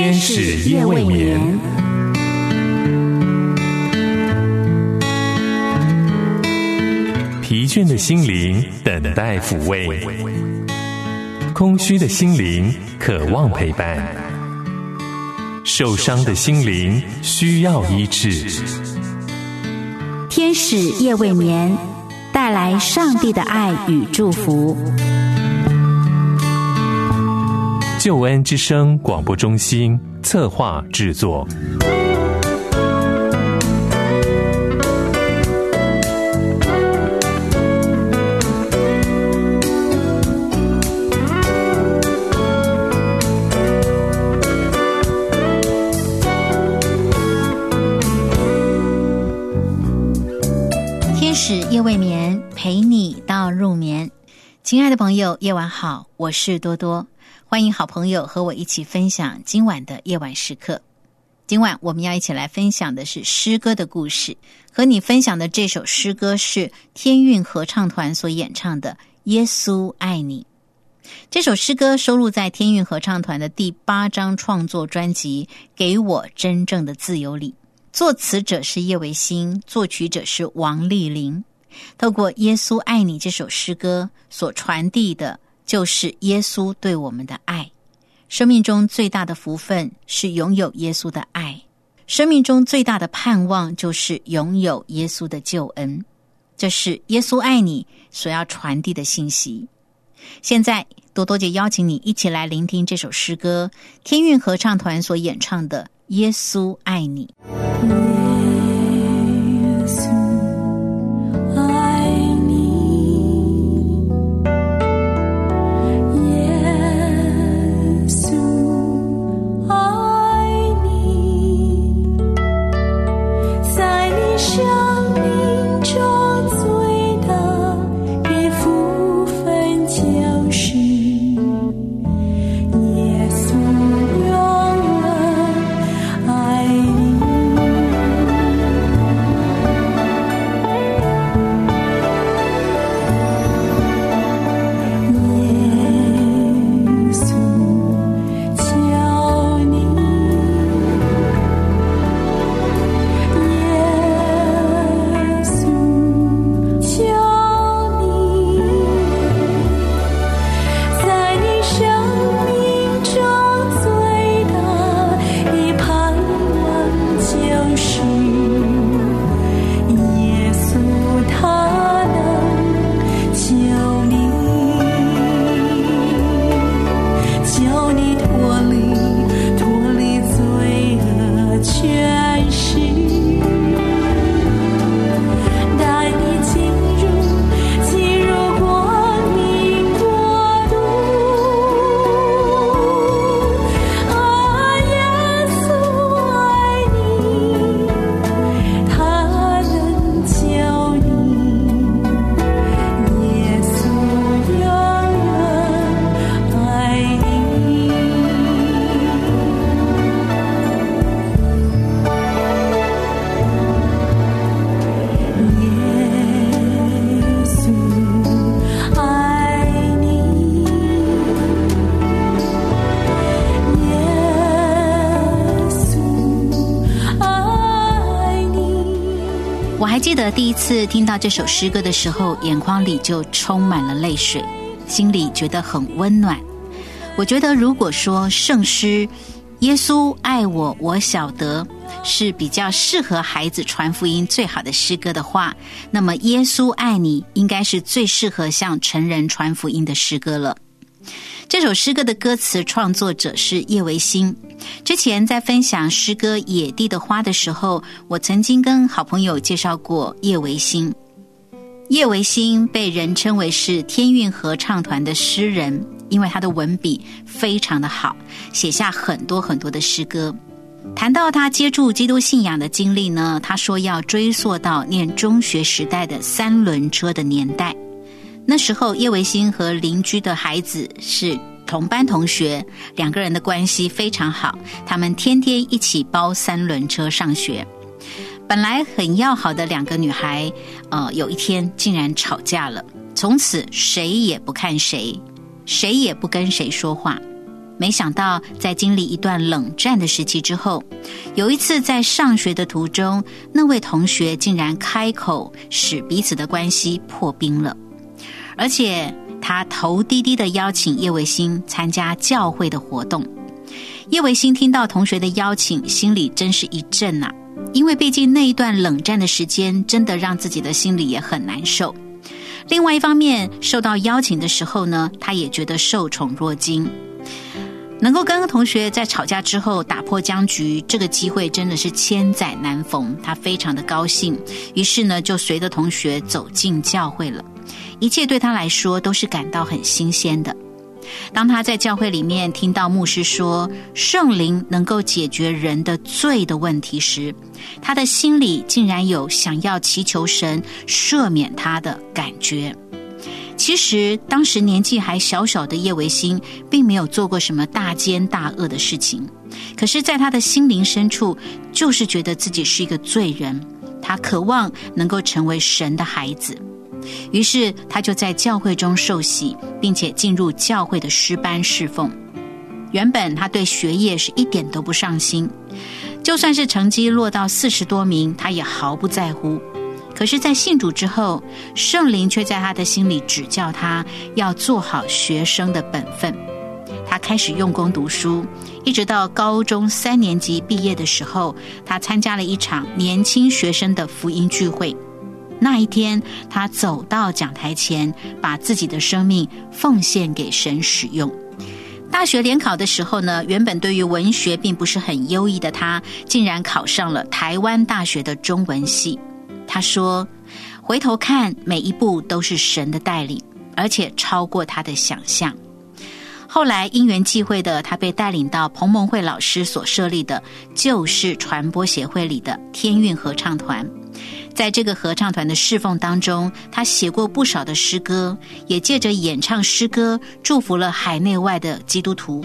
天使夜未眠，疲倦的心灵等待抚慰，空虚的心灵渴望陪伴，受伤的心灵需要医治。天使夜未眠，带来上帝的爱与祝福。救恩之声广播中心策划制作。天使夜未眠，陪你到入眠。亲爱的朋友，夜晚好，我是多多。欢迎好朋友和我一起分享今晚的夜晚时刻。今晚我们要一起来分享的是诗歌的故事。和你分享的这首诗歌是天韵合唱团所演唱的《耶稣爱你》。这首诗歌收录在天韵合唱团的第八张创作专辑《给我真正的自由》里。作词者是叶维新，作曲者是王丽玲。透过《耶稣爱你》这首诗歌所传递的。就是耶稣对我们的爱。生命中最大的福分是拥有耶稣的爱，生命中最大的盼望就是拥有耶稣的救恩。这是耶稣爱你所要传递的信息。现在，多多姐邀请你一起来聆听这首诗歌，天韵合唱团所演唱的《耶稣爱你》。记得第一次听到这首诗歌的时候，眼眶里就充满了泪水，心里觉得很温暖。我觉得，如果说圣诗《耶稣爱我，我晓得》是比较适合孩子传福音最好的诗歌的话，那么《耶稣爱你》应该是最适合向成人传福音的诗歌了。这首诗歌的歌词创作者是叶维新。之前在分享诗歌《野地的花》的时候，我曾经跟好朋友介绍过叶维新。叶维新被人称为是天韵合唱团的诗人，因为他的文笔非常的好，写下很多很多的诗歌。谈到他接触基督信仰的经历呢，他说要追溯到念中学时代的三轮车的年代。那时候，叶维新和邻居的孩子是同班同学，两个人的关系非常好。他们天天一起包三轮车上学。本来很要好的两个女孩，呃，有一天竟然吵架了。从此谁也不看谁，谁也不跟谁说话。没想到，在经历一段冷战的时期之后，有一次在上学的途中，那位同学竟然开口，使彼此的关系破冰了。而且他头低低的邀请叶维新参加教会的活动。叶维新听到同学的邀请，心里真是一震呐，因为毕竟那一段冷战的时间，真的让自己的心里也很难受。另外一方面，受到邀请的时候呢，他也觉得受宠若惊。能够跟同学在吵架之后打破僵局，这个机会真的是千载难逢。他非常的高兴，于是呢就随着同学走进教会了。一切对他来说都是感到很新鲜的。当他在教会里面听到牧师说圣灵能够解决人的罪的问题时，他的心里竟然有想要祈求神赦免他的感觉。其实，当时年纪还小小的叶维新，并没有做过什么大奸大恶的事情。可是，在他的心灵深处，就是觉得自己是一个罪人。他渴望能够成为神的孩子，于是他就在教会中受洗，并且进入教会的诗班侍奉。原本他对学业是一点都不上心，就算是成绩落到四十多名，他也毫不在乎。可是，在信主之后，圣灵却在他的心里指教他要做好学生的本分。他开始用功读书，一直到高中三年级毕业的时候，他参加了一场年轻学生的福音聚会。那一天，他走到讲台前，把自己的生命奉献给神使用。大学联考的时候呢，原本对于文学并不是很优异的他，竟然考上了台湾大学的中文系。他说：“回头看，每一步都是神的带领，而且超过他的想象。”后来因缘际会的，他被带领到彭蒙慧老师所设立的旧式传播协会里的天韵合唱团。在这个合唱团的侍奉当中，他写过不少的诗歌，也借着演唱诗歌祝福了海内外的基督徒，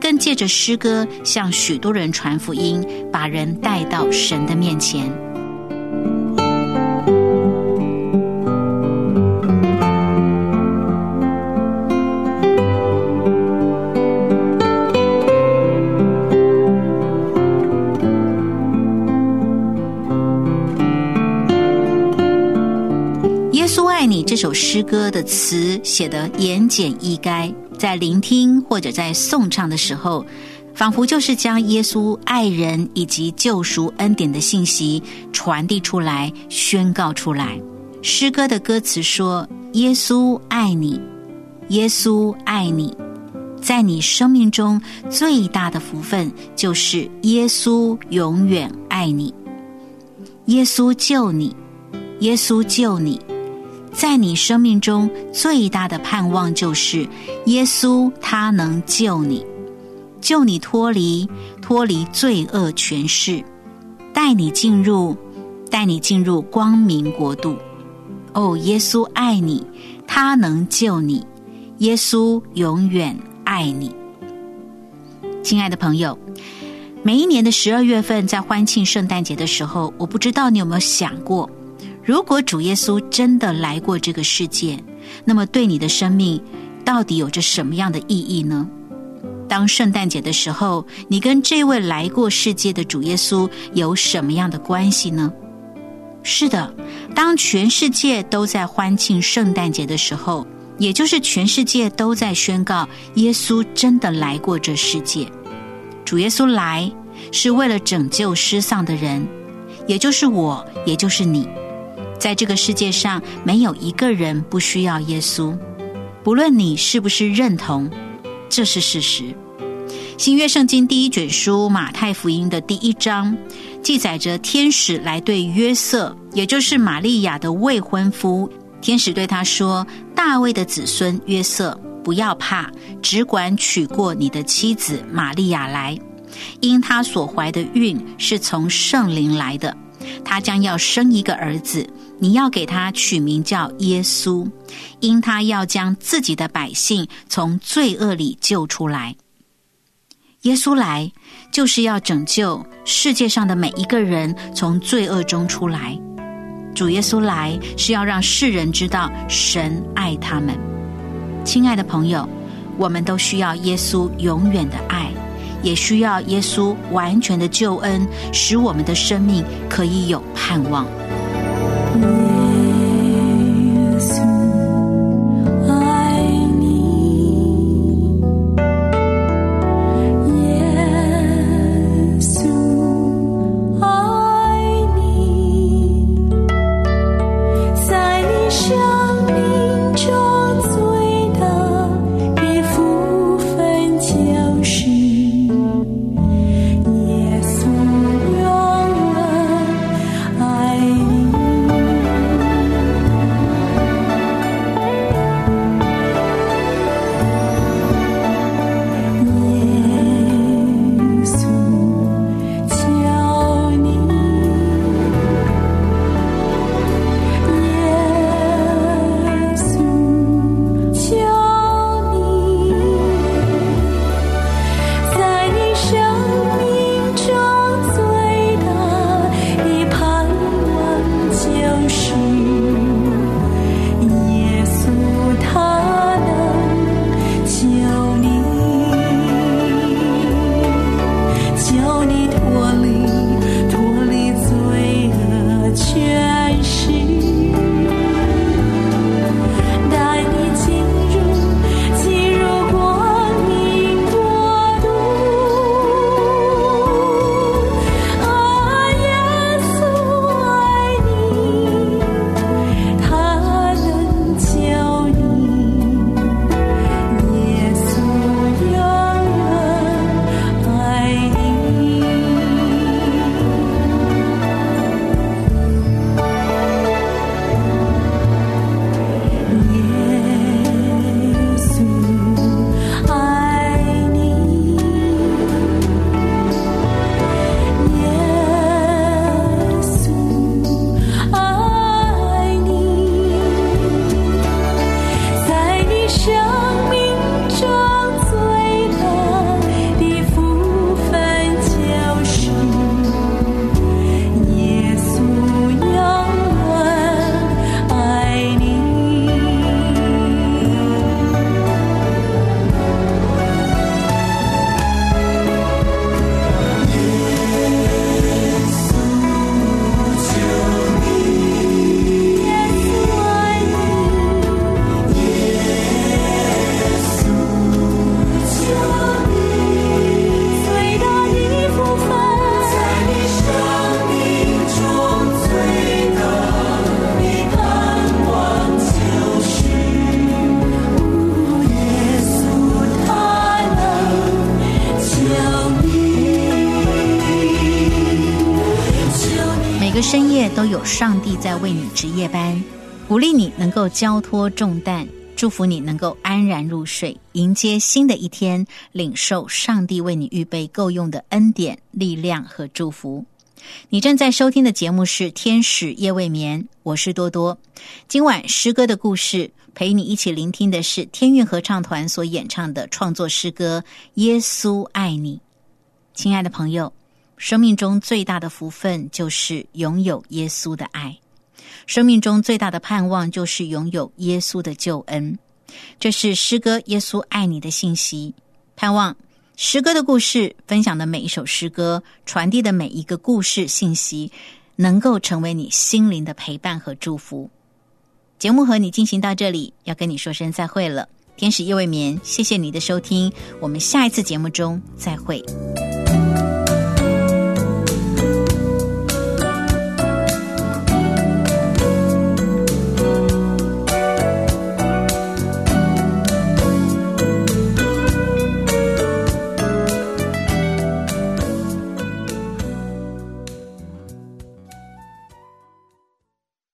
更借着诗歌向许多人传福音，把人带到神的面前。耶稣爱你这首诗歌的词写得言简意赅，在聆听或者在颂唱的时候，仿佛就是将耶稣爱人以及救赎恩典的信息传递出来、宣告出来。诗歌的歌词说：“耶稣爱你，耶稣爱你，在你生命中最大的福分就是耶稣永远爱你，耶稣救你，耶稣救你。”在你生命中最大的盼望就是耶稣，他能救你，救你脱离脱离罪恶权势，带你进入带你进入光明国度。哦，耶稣爱你，他能救你，耶稣永远爱你。亲爱的朋友，每一年的十二月份，在欢庆圣诞节的时候，我不知道你有没有想过。如果主耶稣真的来过这个世界，那么对你的生命到底有着什么样的意义呢？当圣诞节的时候，你跟这位来过世界的主耶稣有什么样的关系呢？是的，当全世界都在欢庆圣诞节的时候，也就是全世界都在宣告耶稣真的来过这世界。主耶稣来是为了拯救失丧的人，也就是我，也就是你。在这个世界上，没有一个人不需要耶稣，不论你是不是认同，这是事实。新约圣经第一卷书马太福音的第一章，记载着天使来对约瑟，也就是玛利亚的未婚夫，天使对他说：“大卫的子孙约瑟，不要怕，只管娶过你的妻子玛利亚来，因他所怀的孕是从圣灵来的。”他将要生一个儿子，你要给他取名叫耶稣，因他要将自己的百姓从罪恶里救出来。耶稣来就是要拯救世界上的每一个人从罪恶中出来。主耶稣来是要让世人知道神爱他们。亲爱的朋友，我们都需要耶稣永远的爱，也需要耶稣完全的救恩，使我们的生命可以有盼望。深夜都有上帝在为你值夜班，鼓励你能够交托重担，祝福你能够安然入睡，迎接新的一天，领受上帝为你预备够用的恩典、力量和祝福。你正在收听的节目是《天使夜未眠》，我是多多。今晚诗歌的故事，陪你一起聆听的是天韵合唱团所演唱的创作诗歌《耶稣爱你》。亲爱的朋友。生命中最大的福分就是拥有耶稣的爱，生命中最大的盼望就是拥有耶稣的救恩。这是诗歌《耶稣爱你》的信息。盼望诗歌的故事分享的每一首诗歌，传递的每一个故事信息，能够成为你心灵的陪伴和祝福。节目和你进行到这里，要跟你说声再会了。天使夜未眠，谢谢你的收听，我们下一次节目中再会。